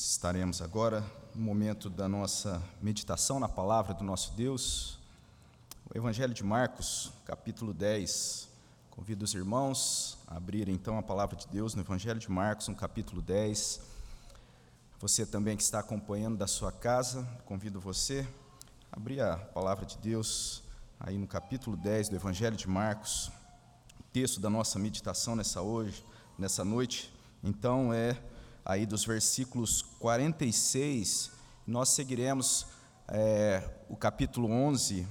estaremos agora no momento da nossa meditação na palavra do nosso Deus, o Evangelho de Marcos, capítulo 10. Convido os irmãos a abrirem então a palavra de Deus no Evangelho de Marcos, no capítulo 10. Você também que está acompanhando da sua casa, convido você a abrir a palavra de Deus aí no capítulo 10 do Evangelho de Marcos. O texto da nossa meditação nessa hoje, nessa noite, então é aí dos versículos 46, nós seguiremos é, o capítulo 11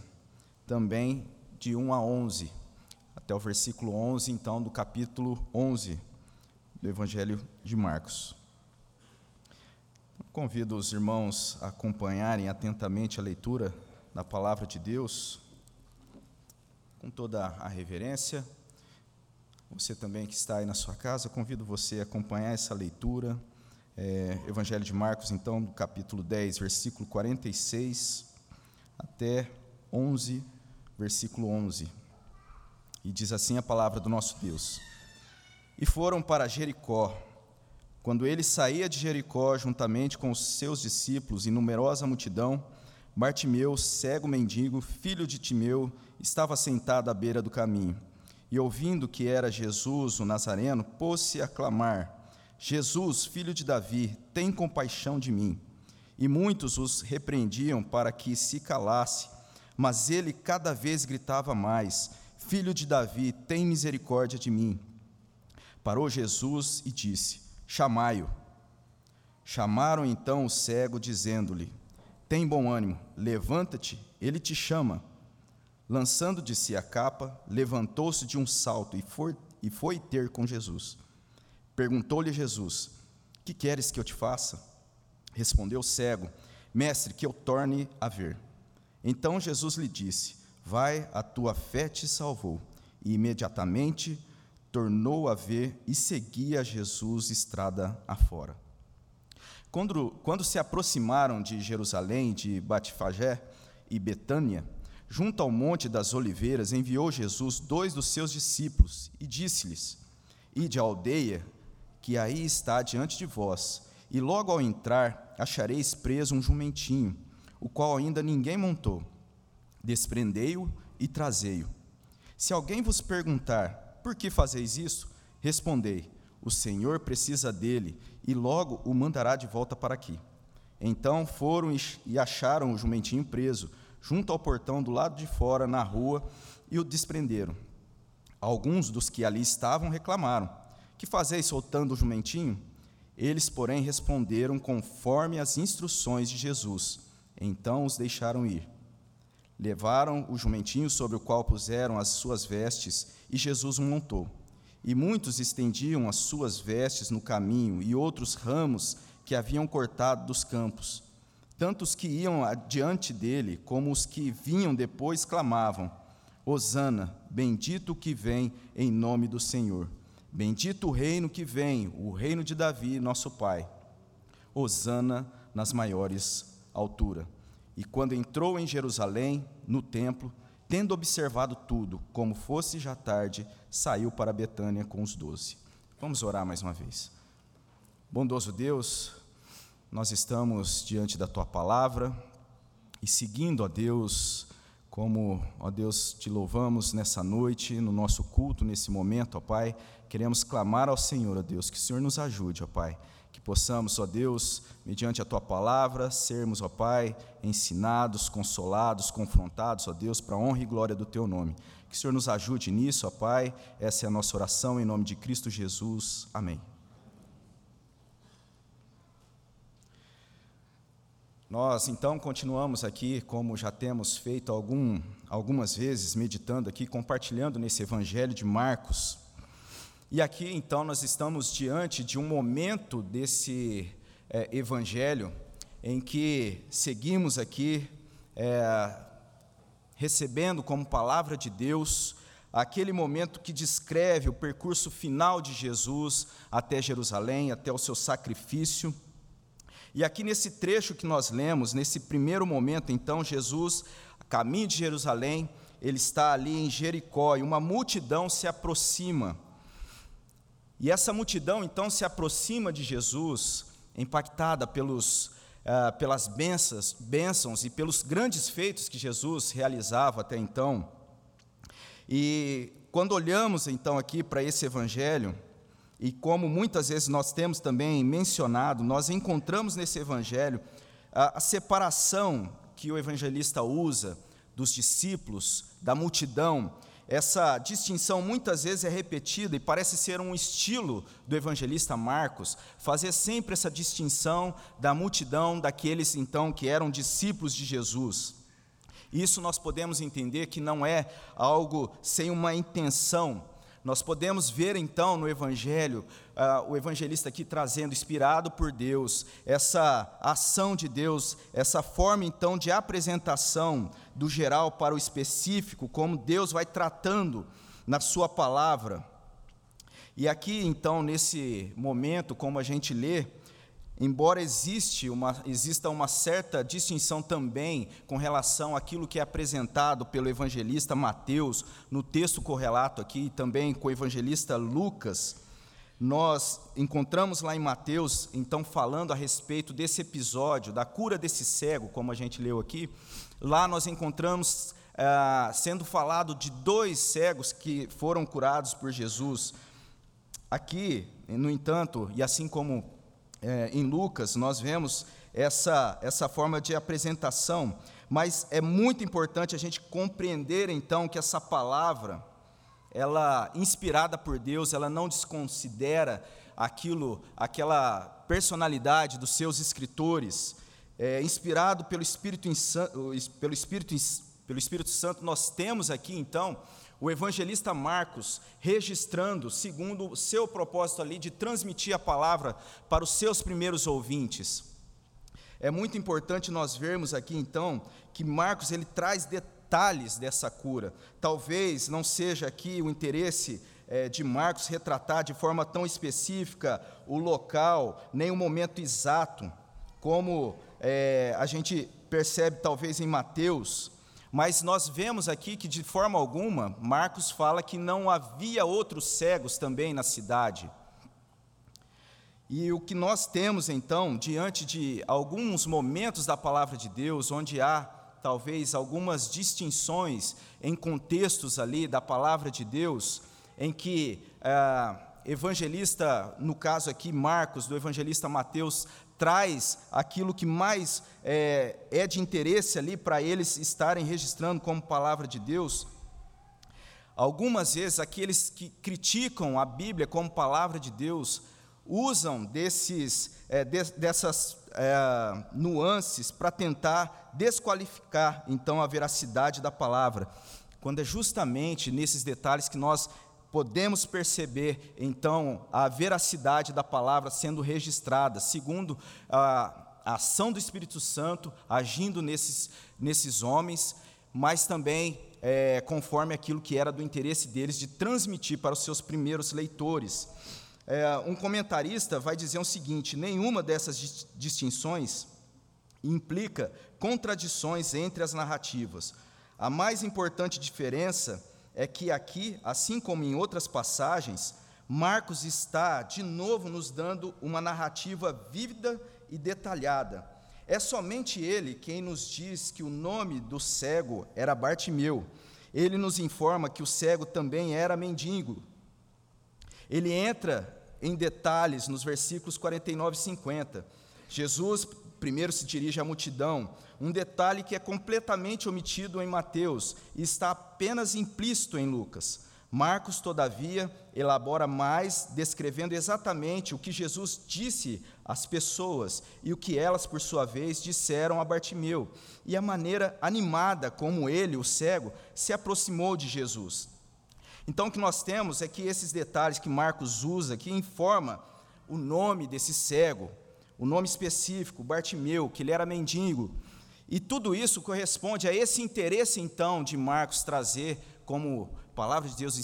também de 1 a 11, até o versículo 11, então, do capítulo 11 do Evangelho de Marcos. Convido os irmãos a acompanharem atentamente a leitura da palavra de Deus, com toda a reverência. Você também que está aí na sua casa, convido você a acompanhar essa leitura. É, Evangelho de Marcos, então, do capítulo 10, versículo 46 até 11, versículo 11. E diz assim a palavra do nosso Deus: E foram para Jericó. Quando ele saía de Jericó, juntamente com os seus discípulos e numerosa multidão, Bartimeu, cego mendigo, filho de Timeu, estava sentado à beira do caminho e ouvindo que era Jesus o Nazareno, pôs-se a clamar: Jesus, filho de Davi, tem compaixão de mim. E muitos os repreendiam para que se calasse, mas ele cada vez gritava mais: Filho de Davi, tem misericórdia de mim. Parou Jesus e disse: Chamai-o. Chamaram então o cego, dizendo-lhe: Tem bom ânimo, levanta-te, ele te chama. Lançando de si a capa, levantou-se de um salto e foi, e foi ter com Jesus. Perguntou-lhe Jesus: Que queres que eu te faça? Respondeu o cego: Mestre, que eu torne a ver. Então Jesus lhe disse: Vai, a tua fé te salvou. E imediatamente tornou a ver e seguia Jesus estrada afora. Quando, quando se aproximaram de Jerusalém, de Batfagé e Betânia, junto ao Monte das Oliveiras, enviou Jesus dois dos seus discípulos e disse-lhes: Ide à aldeia, que aí está diante de vós, e logo ao entrar achareis preso um jumentinho, o qual ainda ninguém montou. Desprendei-o e trazei-o. Se alguém vos perguntar, por que fazeis isso? Respondei: O Senhor precisa dele, e logo o mandará de volta para aqui. Então foram e acharam o jumentinho preso junto ao portão do lado de fora, na rua, e o desprenderam. Alguns dos que ali estavam reclamaram: Que fazeis soltando o jumentinho? Eles, porém, responderam conforme as instruções de Jesus. Então os deixaram ir. Levaram o jumentinho sobre o qual puseram as suas vestes, e Jesus o montou. E muitos estendiam as suas vestes no caminho, e outros ramos que haviam cortado dos campos tanto os que iam adiante dele, como os que vinham depois, clamavam: Hosana, bendito que vem em nome do Senhor. Bendito o reino que vem, o reino de Davi, nosso pai. Hosana nas maiores alturas. E quando entrou em Jerusalém, no templo, tendo observado tudo, como fosse já tarde, saiu para Betânia com os doze. Vamos orar mais uma vez. Bondoso Deus, nós estamos diante da tua palavra e seguindo, ó Deus, como, ó Deus, te louvamos nessa noite, no nosso culto, nesse momento, ó Pai, queremos clamar ao Senhor, ó Deus, que o Senhor nos ajude, ó Pai, que possamos, ó Deus, mediante a tua palavra, sermos, ó Pai, ensinados, consolados, confrontados, ó Deus, para a honra e glória do teu nome. Que o Senhor nos ajude nisso, ó Pai, essa é a nossa oração em nome de Cristo Jesus. Amém. Nós então continuamos aqui, como já temos feito algum, algumas vezes, meditando aqui, compartilhando nesse Evangelho de Marcos. E aqui então nós estamos diante de um momento desse é, Evangelho em que seguimos aqui é, recebendo como palavra de Deus aquele momento que descreve o percurso final de Jesus até Jerusalém, até o seu sacrifício. E aqui nesse trecho que nós lemos, nesse primeiro momento, então, Jesus, a caminho de Jerusalém, ele está ali em Jericó e uma multidão se aproxima. E essa multidão então se aproxima de Jesus impactada pelos, uh, pelas bênçãos, bênçãos e pelos grandes feitos que Jesus realizava até então. E quando olhamos então aqui para esse evangelho, e como muitas vezes nós temos também mencionado, nós encontramos nesse evangelho a, separação que o evangelista usa dos discípulos, da multidão. Essa distinção muitas vezes é repetida e parece ser um estilo do evangelista Marcos, fazer sempre essa distinção da multidão daqueles então que eram discípulos de Jesus. Isso nós podemos entender que não é algo sem uma intenção, nós podemos ver então no Evangelho, uh, o evangelista aqui trazendo, inspirado por Deus, essa ação de Deus, essa forma então de apresentação do geral para o específico, como Deus vai tratando na Sua palavra. E aqui então, nesse momento, como a gente lê, embora existe uma, exista uma certa distinção também com relação àquilo que é apresentado pelo evangelista Mateus no texto correlato aqui, e também com o evangelista Lucas, nós encontramos lá em Mateus, então, falando a respeito desse episódio, da cura desse cego, como a gente leu aqui, lá nós encontramos ah, sendo falado de dois cegos que foram curados por Jesus. Aqui, no entanto, e assim como é, em Lucas, nós vemos essa, essa forma de apresentação, mas é muito importante a gente compreender então que essa palavra, ela inspirada por Deus, ela não desconsidera aquilo, aquela personalidade dos seus escritores, é, inspirado pelo Espírito, pelo Espírito, pelo Espírito Santo, nós temos aqui então o evangelista Marcos registrando, segundo o seu propósito ali, de transmitir a palavra para os seus primeiros ouvintes. É muito importante nós vermos aqui então que Marcos ele traz detalhes dessa cura. Talvez não seja aqui o interesse é, de Marcos retratar de forma tão específica o local, nem o momento exato, como é, a gente percebe talvez em Mateus, mas nós vemos aqui que, de forma alguma, Marcos fala que não havia outros cegos também na cidade. E o que nós temos, então, diante de alguns momentos da palavra de Deus, onde há talvez algumas distinções em contextos ali da palavra de Deus, em que é, evangelista, no caso aqui Marcos, do evangelista Mateus, traz aquilo que mais é, é de interesse ali para eles estarem registrando como palavra de Deus. Algumas vezes, aqueles que criticam a Bíblia como palavra de Deus usam desses, é, de, dessas é, nuances para tentar desqualificar então a veracidade da palavra, quando é justamente nesses detalhes que nós podemos perceber então a veracidade da palavra sendo registrada, segundo a, ação do Espírito Santo agindo nesses, nesses homens, mas também é, conforme aquilo que era do interesse deles de transmitir para os seus primeiros leitores. É, um comentarista vai dizer o seguinte: nenhuma dessas distinções implica contradições entre as narrativas. A mais importante diferença é que aqui, assim como em outras passagens, Marcos está de novo nos dando uma narrativa vívida e detalhada. É somente ele quem nos diz que o nome do cego era Bartimeu. Ele nos informa que o cego também era mendigo. Ele entra em detalhes nos versículos 49 e 50. Jesus primeiro se dirige à multidão, um detalhe que é completamente omitido em Mateus e está apenas implícito em Lucas. Marcos, todavia, elabora mais, descrevendo exatamente o que Jesus disse às pessoas e o que elas, por sua vez, disseram a Bartimeu, e a maneira animada como ele, o cego, se aproximou de Jesus. Então, o que nós temos é que esses detalhes que Marcos usa, que informa o nome desse cego, o nome específico, Bartimeu, que ele era mendigo. E tudo isso corresponde a esse interesse, então, de Marcos trazer como palavra de Deus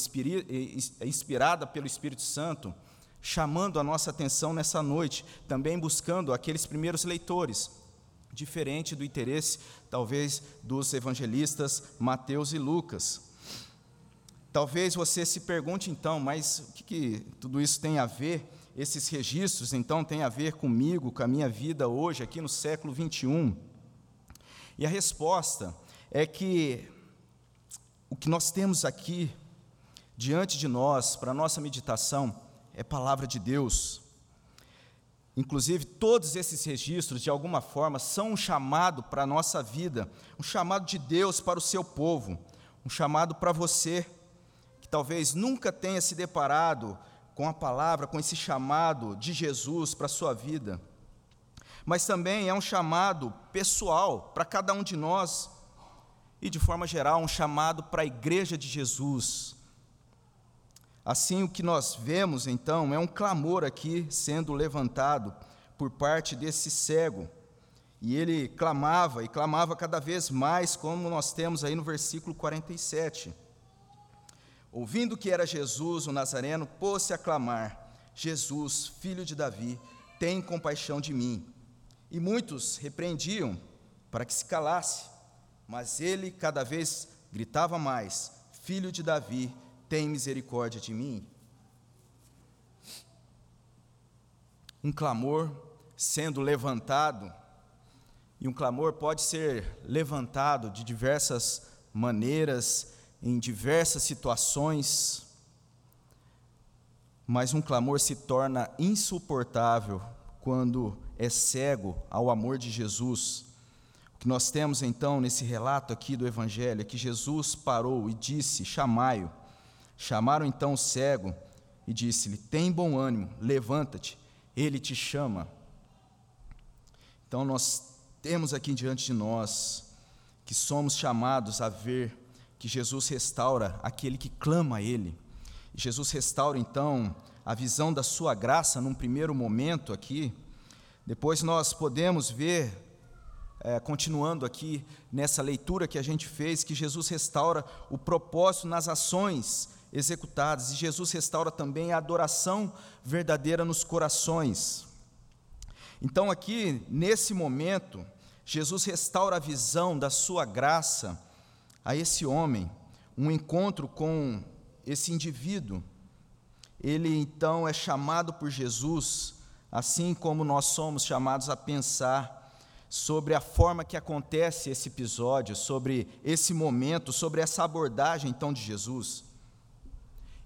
inspirada pelo Espírito Santo, chamando a nossa atenção nessa noite, também buscando aqueles primeiros leitores, diferente do interesse, talvez, dos evangelistas Mateus e Lucas. Talvez você se pergunte então, mas o que, que tudo isso tem a ver esses registros então têm a ver comigo, com a minha vida hoje, aqui no século 21? E a resposta é que o que nós temos aqui diante de nós, para a nossa meditação, é palavra de Deus. Inclusive, todos esses registros, de alguma forma, são um chamado para a nossa vida, um chamado de Deus para o seu povo, um chamado para você, que talvez nunca tenha se deparado com a palavra, com esse chamado de Jesus para a sua vida. Mas também é um chamado pessoal para cada um de nós, e de forma geral, um chamado para a igreja de Jesus. Assim, o que nós vemos então é um clamor aqui sendo levantado por parte desse cego. E ele clamava e clamava cada vez mais, como nós temos aí no versículo 47. Ouvindo que era Jesus, o Nazareno, pôs-se a clamar: Jesus, filho de Davi, tem compaixão de mim. E muitos repreendiam para que se calasse, mas ele cada vez gritava mais: Filho de Davi, tem misericórdia de mim. Um clamor sendo levantado, e um clamor pode ser levantado de diversas maneiras, em diversas situações, mas um clamor se torna insuportável quando é cego ao amor de Jesus. O que nós temos então nesse relato aqui do Evangelho é que Jesus parou e disse: Chamai-o. Chamaram então o cego e disse-lhe: Tem bom ânimo, levanta-te, ele te chama. Então nós temos aqui diante de nós que somos chamados a ver que Jesus restaura aquele que clama a Ele. Jesus restaura então a visão da Sua graça num primeiro momento aqui. Depois nós podemos ver, é, continuando aqui nessa leitura que a gente fez, que Jesus restaura o propósito nas ações executadas, e Jesus restaura também a adoração verdadeira nos corações. Então, aqui, nesse momento, Jesus restaura a visão da sua graça a esse homem, um encontro com esse indivíduo. Ele então é chamado por Jesus, assim como nós somos chamados a pensar sobre a forma que acontece esse episódio, sobre esse momento, sobre essa abordagem então de Jesus.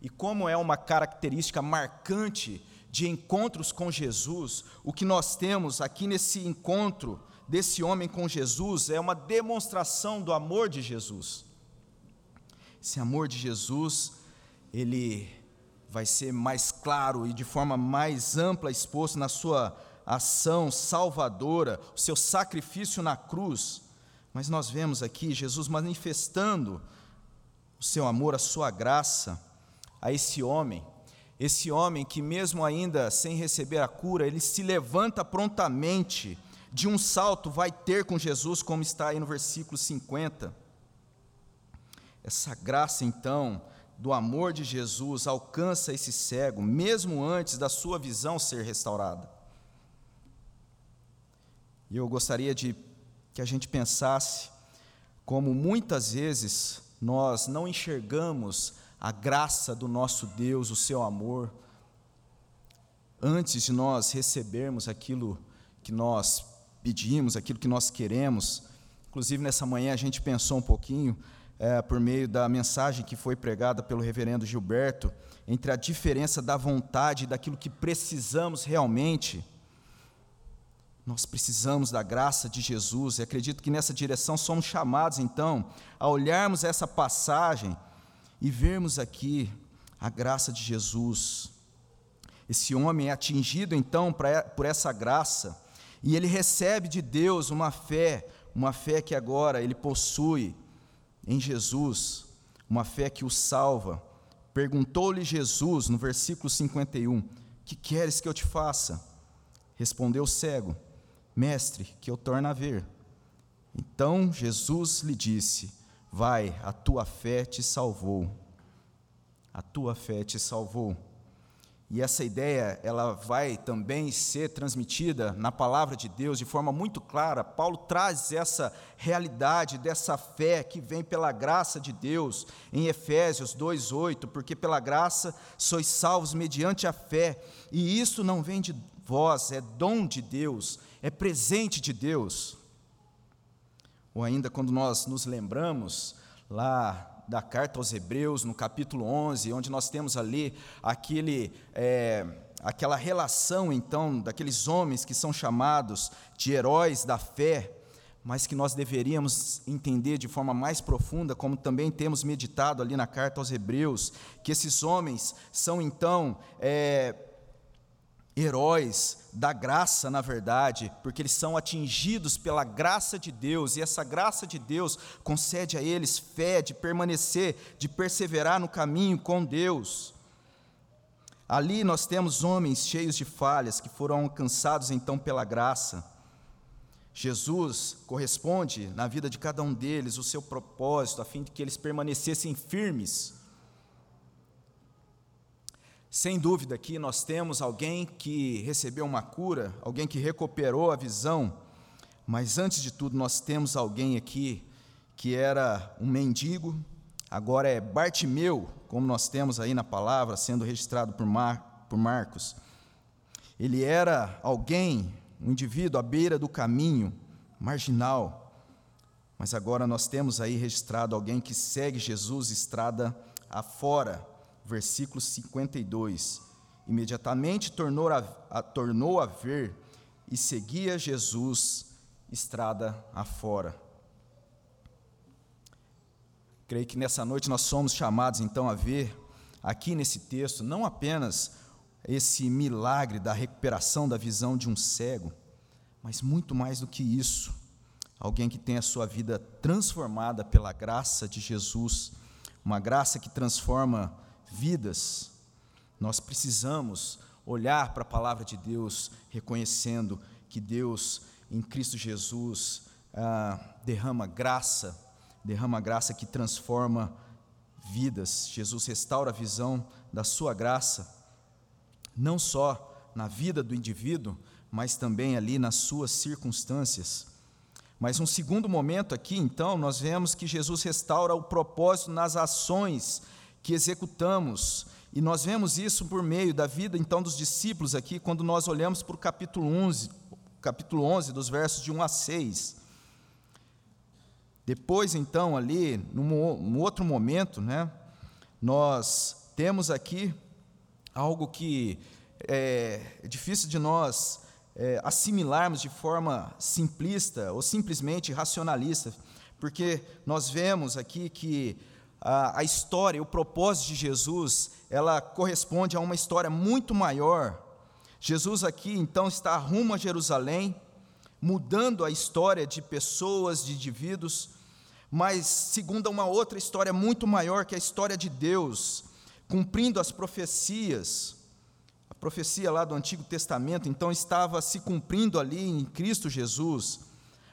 E como é uma característica marcante de encontros com Jesus, o que nós temos aqui nesse encontro desse homem com Jesus é uma demonstração do amor de Jesus. Esse amor de Jesus, ele vai ser mais claro e de forma mais ampla exposto na sua ação salvadora, o seu sacrifício na cruz. Mas nós vemos aqui Jesus manifestando o seu amor, a sua graça a esse homem, esse homem que, mesmo ainda sem receber a cura, ele se levanta prontamente, de um salto vai ter com Jesus, como está aí no versículo 50. Essa graça, então, do amor de Jesus alcança esse cego, mesmo antes da sua visão ser restaurada. E eu gostaria de que a gente pensasse como muitas vezes nós não enxergamos a graça do nosso Deus, o seu amor, antes de nós recebermos aquilo que nós pedimos, aquilo que nós queremos. Inclusive, nessa manhã a gente pensou um pouquinho, é, por meio da mensagem que foi pregada pelo reverendo Gilberto, entre a diferença da vontade e daquilo que precisamos realmente. Nós precisamos da graça de Jesus, e acredito que nessa direção somos chamados, então, a olharmos essa passagem e vermos aqui a graça de Jesus. Esse homem é atingido então por essa graça e ele recebe de Deus uma fé, uma fé que agora ele possui em Jesus, uma fé que o salva. Perguntou-lhe Jesus no versículo 51: Que queres que eu te faça? Respondeu o cego: Mestre, que eu torne a ver. Então Jesus lhe disse: Vai, a tua fé te salvou. A tua fé te salvou. E essa ideia, ela vai também ser transmitida na palavra de Deus de forma muito clara. Paulo traz essa realidade dessa fé que vem pela graça de Deus em Efésios 2:8, porque pela graça sois salvos mediante a fé, e isso não vem de vós, é dom de Deus, é presente de Deus. Ou ainda quando nós nos lembramos lá da carta aos Hebreus, no capítulo 11, onde nós temos ali aquele, é, aquela relação, então, daqueles homens que são chamados de heróis da fé, mas que nós deveríamos entender de forma mais profunda, como também temos meditado ali na carta aos Hebreus, que esses homens são, então, é, heróis da graça, na verdade, porque eles são atingidos pela graça de Deus, e essa graça de Deus concede a eles fé de permanecer, de perseverar no caminho com Deus. Ali nós temos homens cheios de falhas que foram alcançados então pela graça. Jesus corresponde na vida de cada um deles o seu propósito, a fim de que eles permanecessem firmes sem dúvida, aqui nós temos alguém que recebeu uma cura, alguém que recuperou a visão, mas antes de tudo, nós temos alguém aqui que era um mendigo, agora é Bartimeu, como nós temos aí na palavra, sendo registrado por, Mar, por Marcos. Ele era alguém, um indivíduo à beira do caminho, marginal, mas agora nós temos aí registrado alguém que segue Jesus estrada afora versículo 52. Imediatamente tornou a, a, tornou a ver e seguia Jesus estrada afora. Creio que nessa noite nós somos chamados então a ver, aqui nesse texto, não apenas esse milagre da recuperação da visão de um cego, mas muito mais do que isso. Alguém que tem a sua vida transformada pela graça de Jesus, uma graça que transforma vidas, nós precisamos olhar para a palavra de Deus, reconhecendo que Deus, em Cristo Jesus, ah, derrama graça, derrama graça que transforma vidas. Jesus restaura a visão da sua graça, não só na vida do indivíduo, mas também ali nas suas circunstâncias. Mas um segundo momento aqui, então, nós vemos que Jesus restaura o propósito nas ações que executamos. E nós vemos isso por meio da vida então dos discípulos aqui, quando nós olhamos para o capítulo 11, capítulo 11, dos versos de 1 a 6. Depois, então, ali, num, outro momento, né, nós temos aqui algo que é, é difícil de nós é, assimilarmos de forma simplista ou simplesmente racionalista, porque nós vemos aqui que a, a história, o propósito de Jesus, ela corresponde a uma história muito maior. Jesus aqui então está rumo a Jerusalém, mudando a história de pessoas, de indivíduos, mas segundo uma outra história muito maior, que é a história de Deus, cumprindo as profecias. A profecia lá do Antigo Testamento, então, estava se cumprindo ali em Cristo Jesus.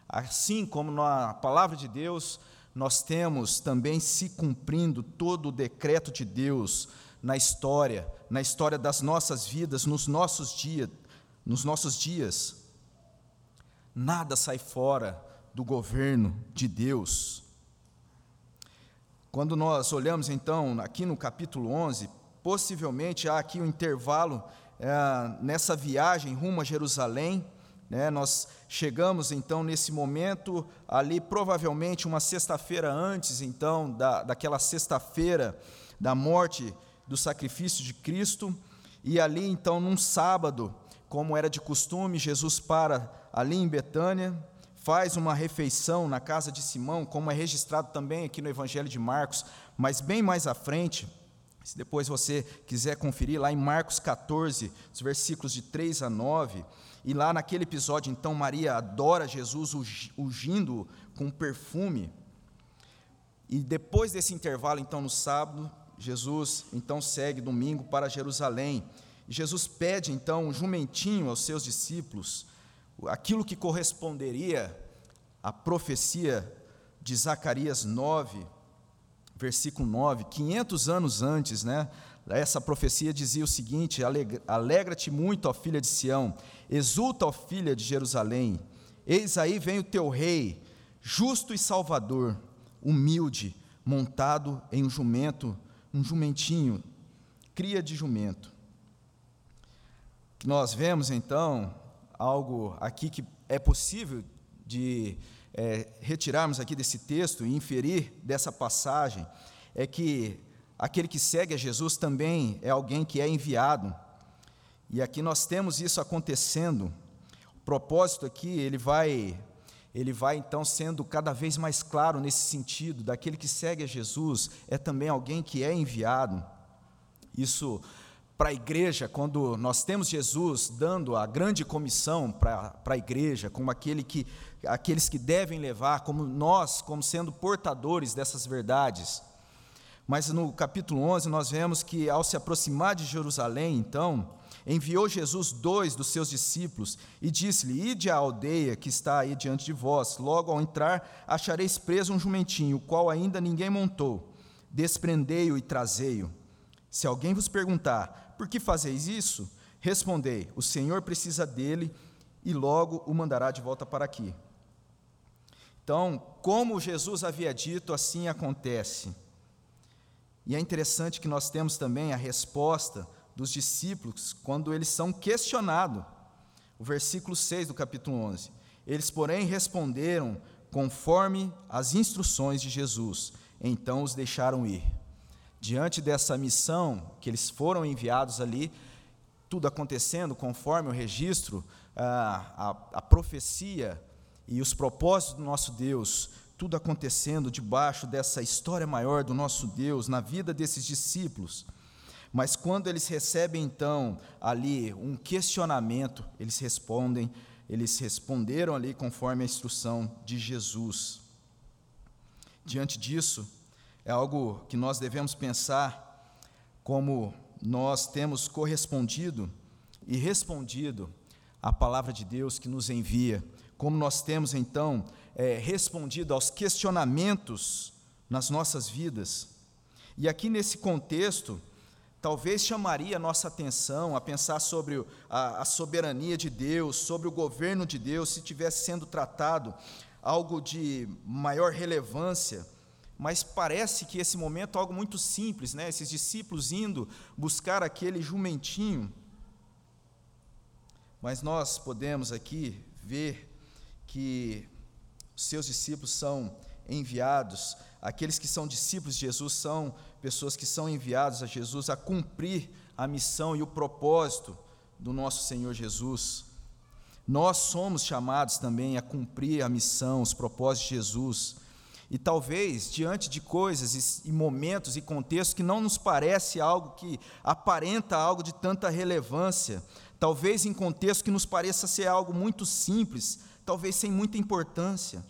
Assim como na palavra de Deus, nós temos também se cumprindo todo o decreto de Deus na história, na história das nossas vidas, nos nossos dias, nos nossos dias. Nada sai fora do governo de Deus. Quando nós olhamos então aqui no capítulo 11, possivelmente há aqui um intervalo é, nessa viagem rumo a Jerusalém, né, nós chegamos então nesse momento, ali provavelmente uma sexta-feira antes, então, da, daquela sexta-feira da morte do sacrifício de Cristo, e ali então num sábado, como era de costume, Jesus para ali em Betânia, faz uma refeição na casa de Simão, como é registrado também aqui no Evangelho de Marcos, mas bem mais à frente, se depois você quiser conferir lá em Marcos 14, os versículos de 3 a 9, e lá naquele episódio, então, Maria adora Jesus ungindo com perfume. E depois desse intervalo, então, no sábado, Jesus então segue domingo para Jerusalém. Jesus pede então um jumentinho aos seus discípulos, aquilo que corresponderia à profecia de Zacarias 9, versículo 9, 500 anos antes, né? Essa profecia dizia o seguinte: Alegra-te muito, ó filha de Sião, exulta, ó filha de Jerusalém. Eis aí vem o teu rei, justo e salvador, humilde, montado em um jumento, um jumentinho, cria de jumento. Nós vemos então algo aqui que é possível de é, retirarmos aqui desse texto e inferir dessa passagem, é que aquele que segue a Jesus também é alguém que é enviado. E aqui nós temos isso acontecendo. O propósito aqui, ele vai ele vai então sendo cada vez mais claro nesse sentido, daquele que segue a Jesus é também alguém que é enviado. Isso para a igreja, quando nós temos Jesus dando a grande comissão para a igreja, como aquele que, aqueles que devem levar, como nós, como sendo portadores dessas verdades. Mas no capítulo 11 nós vemos que ao se aproximar de Jerusalém, então, enviou Jesus dois dos seus discípulos e disse-lhe: Ide à aldeia que está aí diante de vós. Logo ao entrar, achareis preso um jumentinho, o qual ainda ninguém montou. Desprendei-o e trazei-o. Se alguém vos perguntar, por que fazeis isso? Respondei: O Senhor precisa dele e logo o mandará de volta para aqui. Então, como Jesus havia dito, assim acontece. E é interessante que nós temos também a resposta dos discípulos quando eles são questionados. O versículo 6 do capítulo 11. Eles, porém, responderam conforme as instruções de Jesus. Então os deixaram ir. Diante dessa missão que eles foram enviados ali, tudo acontecendo conforme o registro, a, a, a profecia e os propósitos do nosso Deus, tudo acontecendo debaixo dessa história maior do nosso Deus na vida desses discípulos. Mas quando eles recebem então ali um questionamento, eles respondem, eles responderam ali conforme a instrução de Jesus. Diante disso, é algo que nós devemos pensar como nós temos correspondido e respondido à palavra de Deus que nos envia, como nós temos então é, respondido aos questionamentos nas nossas vidas. E aqui nesse contexto, talvez chamaria a nossa atenção a pensar sobre a, a, soberania de Deus, sobre o governo de Deus, se tivesse sendo tratado algo de maior relevância, mas parece que esse momento é algo muito simples, né? esses discípulos indo buscar aquele jumentinho. Mas nós podemos aqui ver que seus discípulos são enviados, aqueles que são discípulos de Jesus são pessoas que são enviadas a Jesus a cumprir a missão e o propósito do nosso Senhor Jesus. Nós somos chamados também a cumprir a missão, os propósitos de Jesus. E talvez, diante de coisas e momentos e contextos que não nos parece algo que aparenta algo de tanta relevância, talvez em contexto que nos pareça ser algo muito simples, talvez sem muita importância,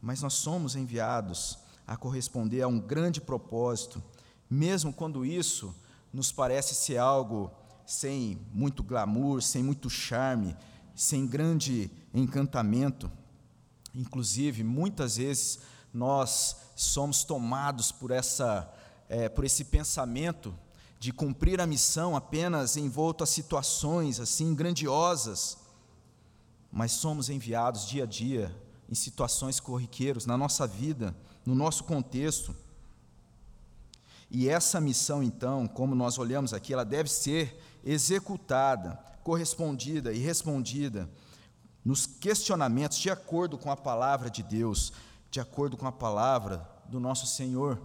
mas nós somos enviados a corresponder a um grande propósito, mesmo quando isso nos parece ser algo sem muito glamour, sem muito charme, sem grande encantamento. Inclusive, muitas vezes nós somos tomados por, essa, é, por esse pensamento de cumprir a missão apenas envolto a situações assim grandiosas, mas somos enviados dia a dia em situações corriqueiras, na nossa vida, no nosso contexto. E essa missão, então, como nós olhamos aqui, ela deve ser executada, correspondida e respondida nos questionamentos de acordo com a palavra de Deus, de acordo com a palavra do nosso Senhor.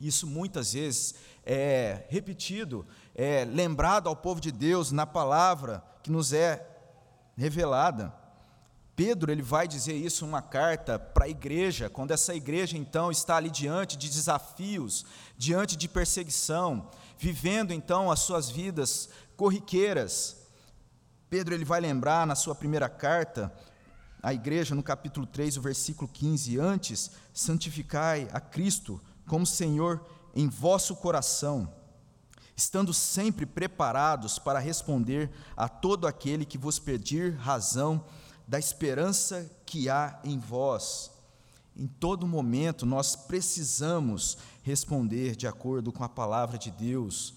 Isso muitas vezes é repetido, é lembrado ao povo de Deus na palavra que nos é revelada. Pedro ele vai dizer isso uma carta para a igreja, quando essa igreja então está ali diante de desafios, diante de perseguição, vivendo então as suas vidas corriqueiras, Pedro ele vai lembrar na sua primeira carta à igreja, no capítulo 3, o versículo 15: Antes, santificai a Cristo como Senhor em vosso coração, estando sempre preparados para responder a todo aquele que vos pedir razão da esperança que há em vós. Em todo momento nós precisamos responder de acordo com a palavra de Deus.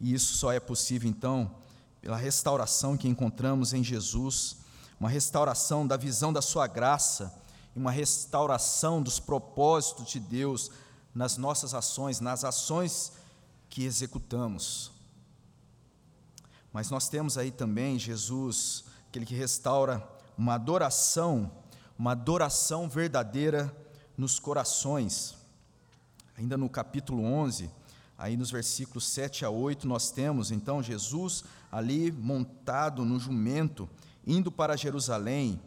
E isso só é possível então pela restauração que encontramos em Jesus, uma restauração da visão da sua graça, uma restauração dos propósitos de Deus nas nossas ações, nas ações que executamos. Mas nós temos aí também Jesus, aquele que restaura uma adoração, uma adoração verdadeira nos corações. Ainda no capítulo 11, aí nos versículos 7 a 8, nós temos então Jesus ali montado no jumento, indo para Jerusalém.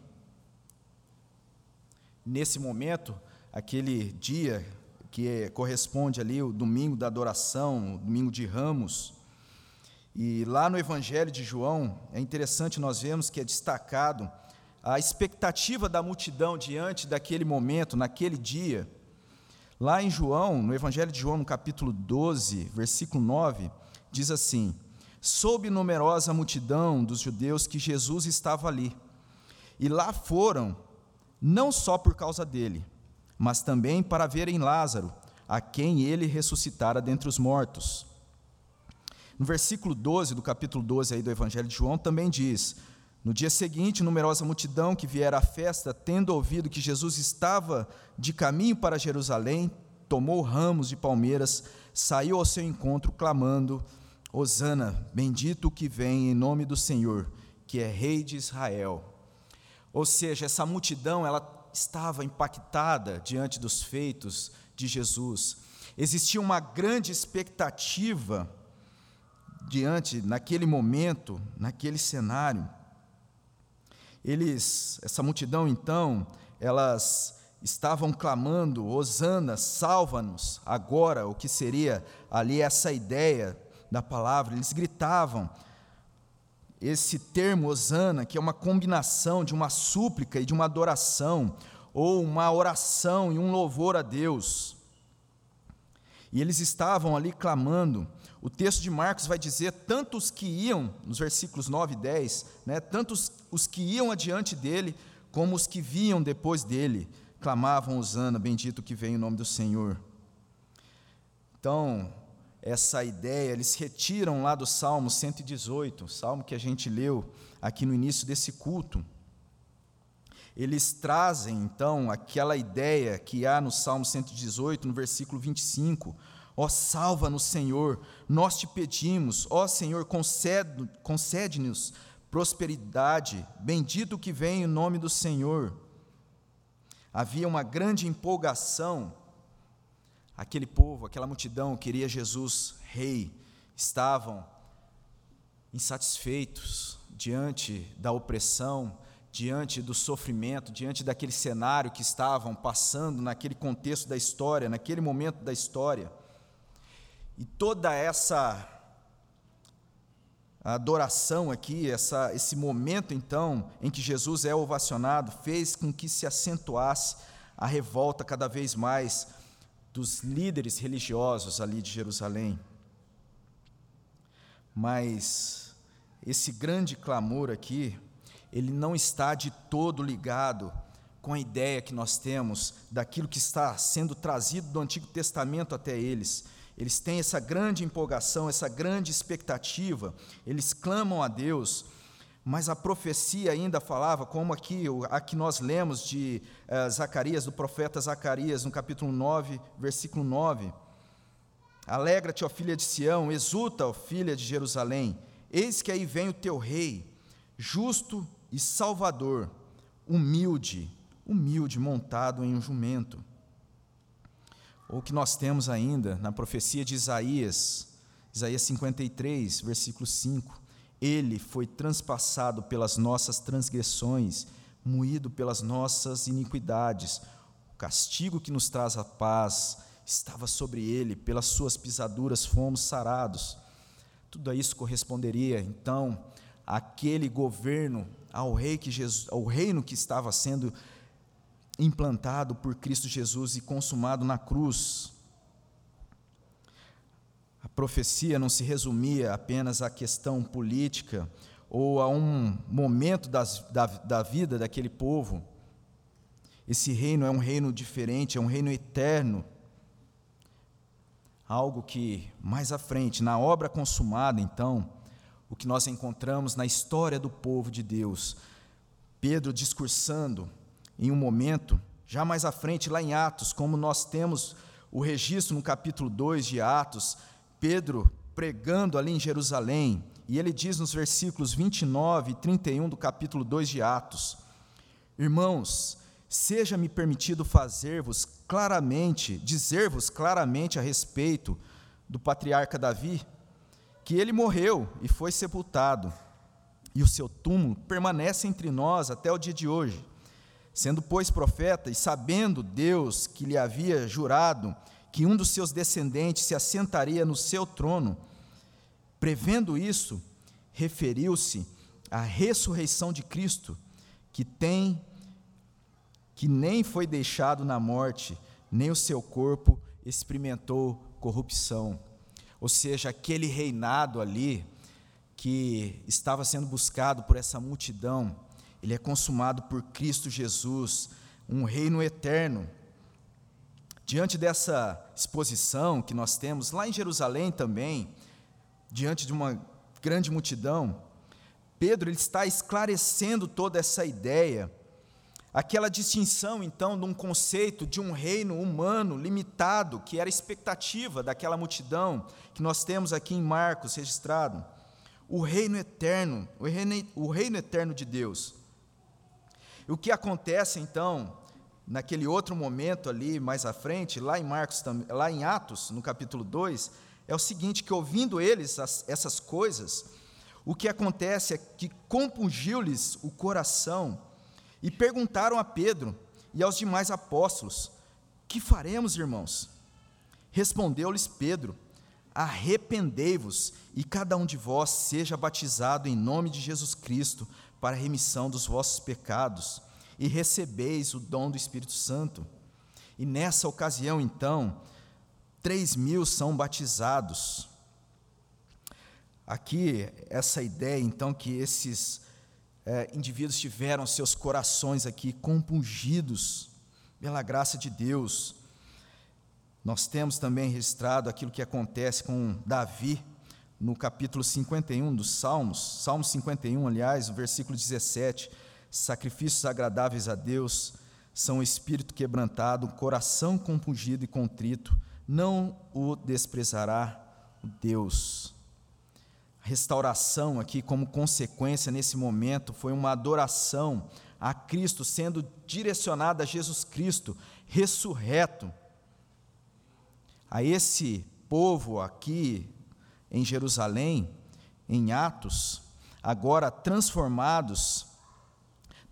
Nesse momento, aquele dia que corresponde ali o domingo da adoração, o domingo de ramos, e lá no Evangelho de João, é interessante nós vemos que é destacado a expectativa da multidão diante daquele momento, naquele dia. Lá em João, no Evangelho de João, no capítulo 12, versículo 9, diz assim: Soube numerosa multidão dos judeus que Jesus estava ali, e lá foram, não só por causa dele, mas também para verem Lázaro, a quem ele ressuscitara dentre os mortos. No versículo 12 do capítulo 12 aí do Evangelho de João também diz: No dia seguinte, numerosa multidão que viera à festa, tendo ouvido que Jesus estava de caminho para Jerusalém, tomou ramos de palmeiras, saiu ao seu encontro clamando: Hosana, bendito o que vem em nome do Senhor, que é rei de Israel. Ou seja, essa multidão, ela estava impactada diante dos feitos de Jesus. Existia uma grande expectativa diante, naquele momento, naquele cenário. Eles, essa multidão então, elas estavam clamando: Hosana, salva-nos agora, o que seria ali essa ideia da palavra. Eles gritavam esse termo Hosana, que é uma combinação de uma súplica e de uma adoração, ou uma oração e um louvor a Deus. E eles estavam ali clamando. O texto de Marcos vai dizer: tantos que iam, nos versículos 9 e 10, né, tantos os que iam adiante dele, como os que vinham depois dele, clamavam Osana, bendito que vem o nome do Senhor. Então, essa ideia, eles retiram lá do Salmo 118, salmo que a gente leu aqui no início desse culto. Eles trazem então aquela ideia que há no Salmo 118, no versículo 25: Ó salva-nos, Senhor, nós te pedimos, ó Senhor, concede-nos prosperidade, bendito que vem em nome do Senhor. Havia uma grande empolgação, aquele povo, aquela multidão queria Jesus rei, estavam insatisfeitos diante da opressão, diante do sofrimento, diante daquele cenário que estavam passando naquele contexto da história, naquele momento da história. E toda essa adoração aqui, essa, esse momento então em que Jesus é ovacionado, fez com que se acentuasse a revolta cada vez mais dos líderes religiosos ali de Jerusalém. Mas esse grande clamor aqui, ele não está de todo ligado com a ideia que nós temos daquilo que está sendo trazido do Antigo Testamento até eles. Eles têm essa grande empolgação, essa grande expectativa, eles clamam a Deus, mas a profecia ainda falava, como aqui, a que nós lemos de uh, Zacarias, do profeta Zacarias, no capítulo 9, versículo 9. Alegra-te, ó filha de Sião, exulta, ó filha de Jerusalém, eis que aí vem o teu rei, justo e salvador, humilde, humilde, montado em um jumento. Ou que nós temos ainda na profecia de Isaías, Isaías 53, versículo 5. Ele foi transpassado pelas nossas transgressões, moído pelas nossas iniquidades. O castigo que nos traz a paz estava sobre ele, pelas suas pisaduras fomos sarados. Tudo isso corresponderia, então, àquele governo ao, rei que Jesus, ao reino que estava sendo implantado por Cristo Jesus e consumado na cruz. Profecia não se resumia apenas à questão política ou a um momento das, da, da vida daquele povo, Esse reino é um reino diferente, é um reino eterno. Algo que mais à frente, na obra consumada, então, o que nós encontramos na história do povo de Deus, Pedro discursando em um momento, já mais à frente, lá em Atos, como nós temos o registro no capítulo 2 de Atos, Pedro pregando ali em Jerusalém, e ele diz nos versículos 29 e 31 do capítulo 2 de Atos: Irmãos, seja-me permitido fazer-vos claramente, dizer-vos claramente a respeito do patriarca Davi, que ele morreu e foi sepultado, e o seu túmulo permanece entre nós até o dia de hoje. Sendo, pois, profeta e sabendo Deus que lhe havia jurado que um dos seus descendentes se assentaria no seu trono, prevendo isso, referiu-se à ressurreição de Cristo, que tem que nem foi deixado na morte, nem o seu corpo experimentou corrupção. Ou seja, aquele reinado ali que estava sendo buscado por essa multidão, ele é consumado por Cristo Jesus, um reino eterno. Diante dessa exposição que nós temos lá em Jerusalém também, diante de uma grande multidão, Pedro ele está esclarecendo toda essa ideia, aquela distinção então de um conceito de um reino humano limitado, que era a expectativa daquela multidão que nós temos aqui em Marcos registrado, o reino eterno, o reino, o reino eterno de Deus. E o que acontece então, naquele outro momento ali mais à frente, lá em Marcos, lá em Atos, no capítulo 2, é o seguinte: que ouvindo eles as, essas coisas, o que acontece é que compungiu-lhes o coração e perguntaram a Pedro e aos demais apóstolos: Que faremos, irmãos? Respondeu-lhes Pedro: Arrependei-vos e cada um de vós seja batizado em nome de Jesus Cristo para a remissão dos vossos pecados e recebeis o dom do Espírito Santo. E nessa ocasião, então, três mil são batizados. Aqui, essa ideia, então, que esses é, indivíduos tiveram seus corações aqui compungidos pela graça de Deus. Nós temos também registrado aquilo que acontece com Davi, no capítulo 51 dos Salmos, Salmo 51, aliás, o versículo 17: Sacrifícios agradáveis a Deus são o espírito quebrantado, o coração compungido e contrito, não o desprezará Deus. A restauração aqui, como consequência nesse momento, foi uma adoração a Cristo, sendo direcionada a Jesus Cristo, ressurreto. A esse povo aqui em Jerusalém, em Atos, agora transformados,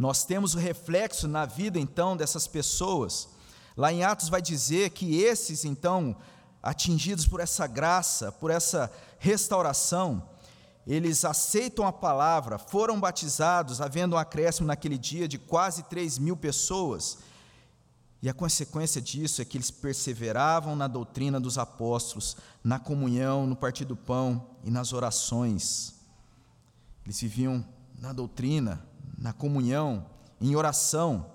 nós temos o reflexo na vida então dessas pessoas. Lá em Atos vai dizer que esses então, atingidos por essa graça, por essa restauração, eles aceitam a palavra, foram batizados, havendo um acréscimo naquele dia de quase 3 mil pessoas, e a consequência disso é que eles perseveravam na doutrina dos apóstolos, na comunhão, no partir do pão e nas orações. Eles viviam na doutrina, na comunhão, em oração.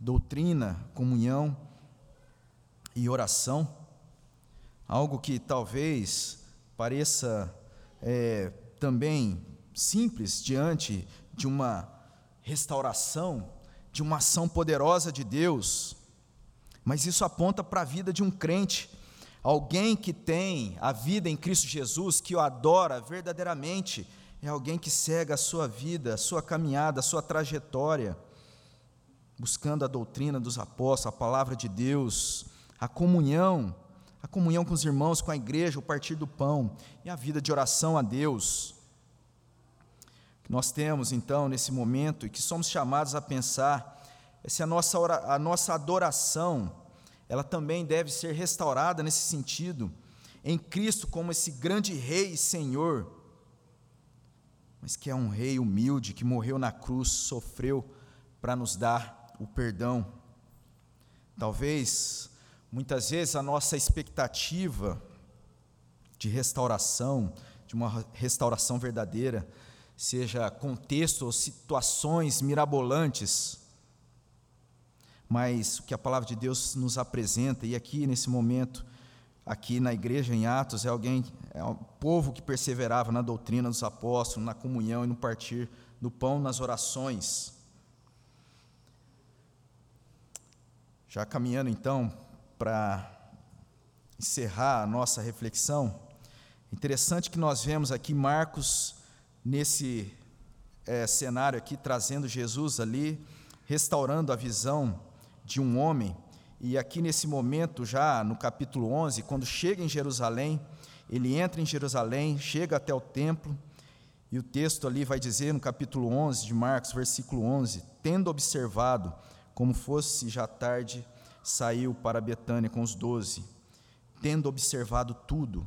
Doutrina, comunhão e oração. Algo que talvez pareça é, também simples diante de uma restauração de uma ação poderosa de Deus, mas isso aponta para a vida de um crente, alguém que tem a vida em Cristo Jesus, que o adora verdadeiramente, é alguém que segue a sua vida, a sua caminhada, a sua trajetória, buscando a doutrina dos apóstolos, a palavra de Deus, a comunhão, a comunhão com os irmãos, com a igreja, o partir do pão e a vida de oração a Deus. Que nós temos então nesse momento e que somos chamados a pensar é se a nossa, a nossa adoração ela também deve ser restaurada nesse sentido, em Cristo como esse grande Rei e Senhor, mas que é um Rei humilde que morreu na cruz, sofreu para nos dar o perdão. Talvez, muitas vezes, a nossa expectativa de restauração, de uma restauração verdadeira, seja contexto ou situações mirabolantes. mas o que a palavra de Deus nos apresenta, e aqui nesse momento, aqui na igreja em Atos, é alguém, é um povo que perseverava na doutrina dos apóstolos, na comunhão e no partir do pão, nas orações. Já caminhando então para encerrar a nossa reflexão, interessante que nós vemos aqui Marcos nesse é, cenário aqui, trazendo Jesus ali, restaurando a visão de um homem. E aqui nesse momento, já no capítulo 11, quando chega em Jerusalém, ele entra em Jerusalém, chega até o templo, e o texto ali vai dizer no capítulo 11 de Marcos, versículo 11: Tendo observado como fosse já tarde, saiu para Betânia com os doze. Tendo observado tudo,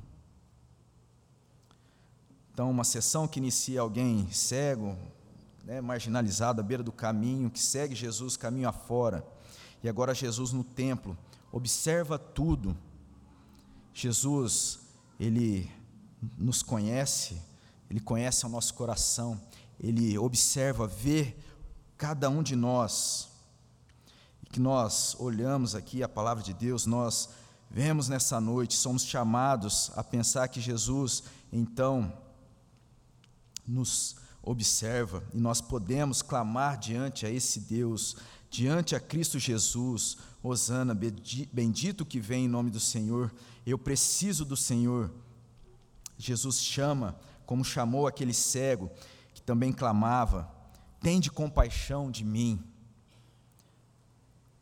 então, uma sessão que inicia alguém cego, né, marginalizado à beira do caminho, que segue Jesus caminho afora, e agora Jesus no templo, observa tudo. Jesus, ele nos conhece, ele conhece o nosso coração, ele observa, vê cada um de nós. E que nós olhamos aqui a palavra de Deus, nós vemos nessa noite, somos chamados a pensar que Jesus, então, nos observa e nós podemos clamar diante a esse Deus, diante a Cristo Jesus, Hosana, bendito que vem em nome do Senhor, eu preciso do Senhor. Jesus chama, como chamou aquele cego que também clamava, tende compaixão de mim.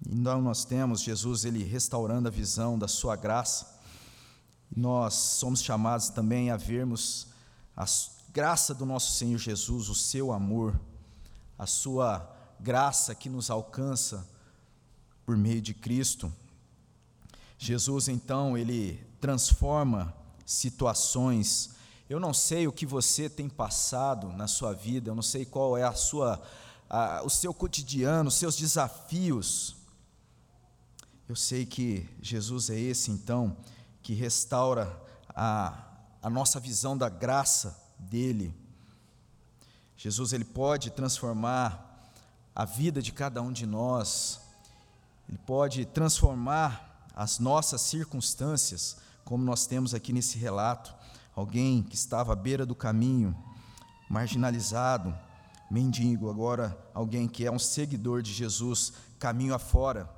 Então nós temos Jesus ele restaurando a visão da sua graça. Nós somos chamados também a vermos as graça do nosso Senhor Jesus, o seu amor, a sua graça que nos alcança por meio de Cristo. Jesus, então, ele transforma situações. Eu não sei o que você tem passado na sua vida, eu não sei qual é a sua, a, o seu cotidiano, os seus desafios. Eu sei que Jesus é esse, então, que restaura a, a nossa visão da graça dele. Jesus ele pode transformar a vida de cada um de nós. Ele pode transformar as nossas circunstâncias, como nós temos aqui nesse relato, alguém que estava à beira do caminho, marginalizado, mendigo, agora alguém que é um seguidor de Jesus, caminho afora.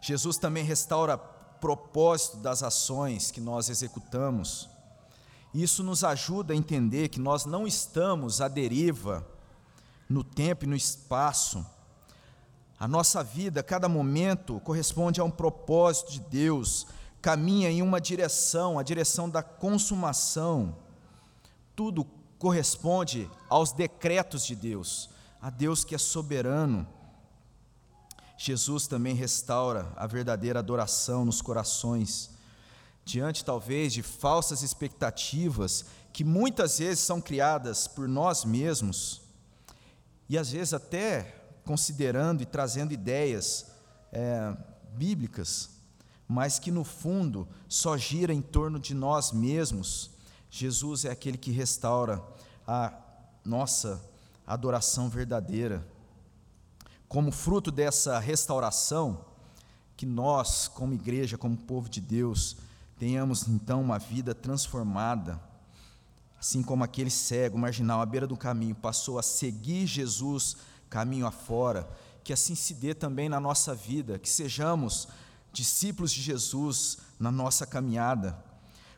Jesus também restaura propósito das ações que nós executamos. Isso nos ajuda a entender que nós não estamos à deriva no tempo e no espaço. A nossa vida, cada momento, corresponde a um propósito de Deus, caminha em uma direção, a direção da consumação. Tudo corresponde aos decretos de Deus, a Deus que é soberano. Jesus também restaura a verdadeira adoração nos corações diante talvez de falsas expectativas que muitas vezes são criadas por nós mesmos, e às vezes até considerando e trazendo ideias é, bíblicas, mas que no fundo só gira em torno de nós mesmos. Jesus é aquele que restaura a nossa adoração verdadeira. Como fruto dessa restauração, que nós, como igreja, como povo de Deus, tenhamos então uma vida transformada, assim como aquele cego marginal à beira do caminho passou a seguir Jesus caminho afora, que assim se dê também na nossa vida, que sejamos discípulos de Jesus na nossa caminhada.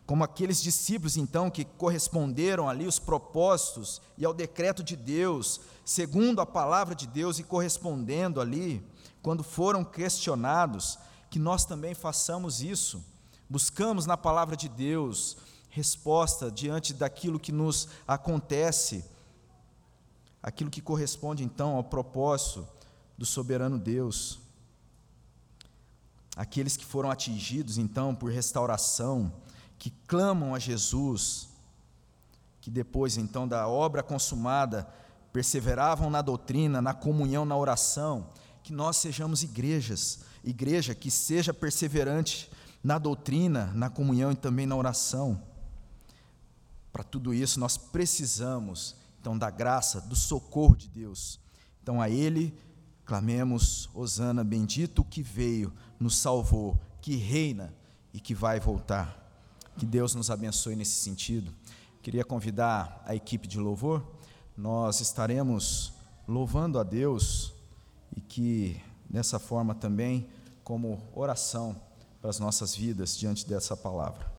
Como aqueles discípulos, então, que corresponderam ali os propósitos e ao decreto de Deus, segundo a palavra de Deus e correspondendo ali, quando foram questionados, que nós também façamos isso buscamos na palavra de Deus resposta diante daquilo que nos acontece, aquilo que corresponde então ao propósito do soberano Deus. Aqueles que foram atingidos então por restauração, que clamam a Jesus, que depois então da obra consumada perseveravam na doutrina, na comunhão, na oração, que nós sejamos igrejas, igreja que seja perseverante na doutrina, na comunhão e também na oração. Para tudo isso, nós precisamos, então, da graça, do socorro de Deus. Então, a Ele clamemos: Hosana, bendito que veio, nos salvou, que reina e que vai voltar. Que Deus nos abençoe nesse sentido. Queria convidar a equipe de louvor, nós estaremos louvando a Deus e que dessa forma também, como oração para as nossas vidas diante dessa palavra.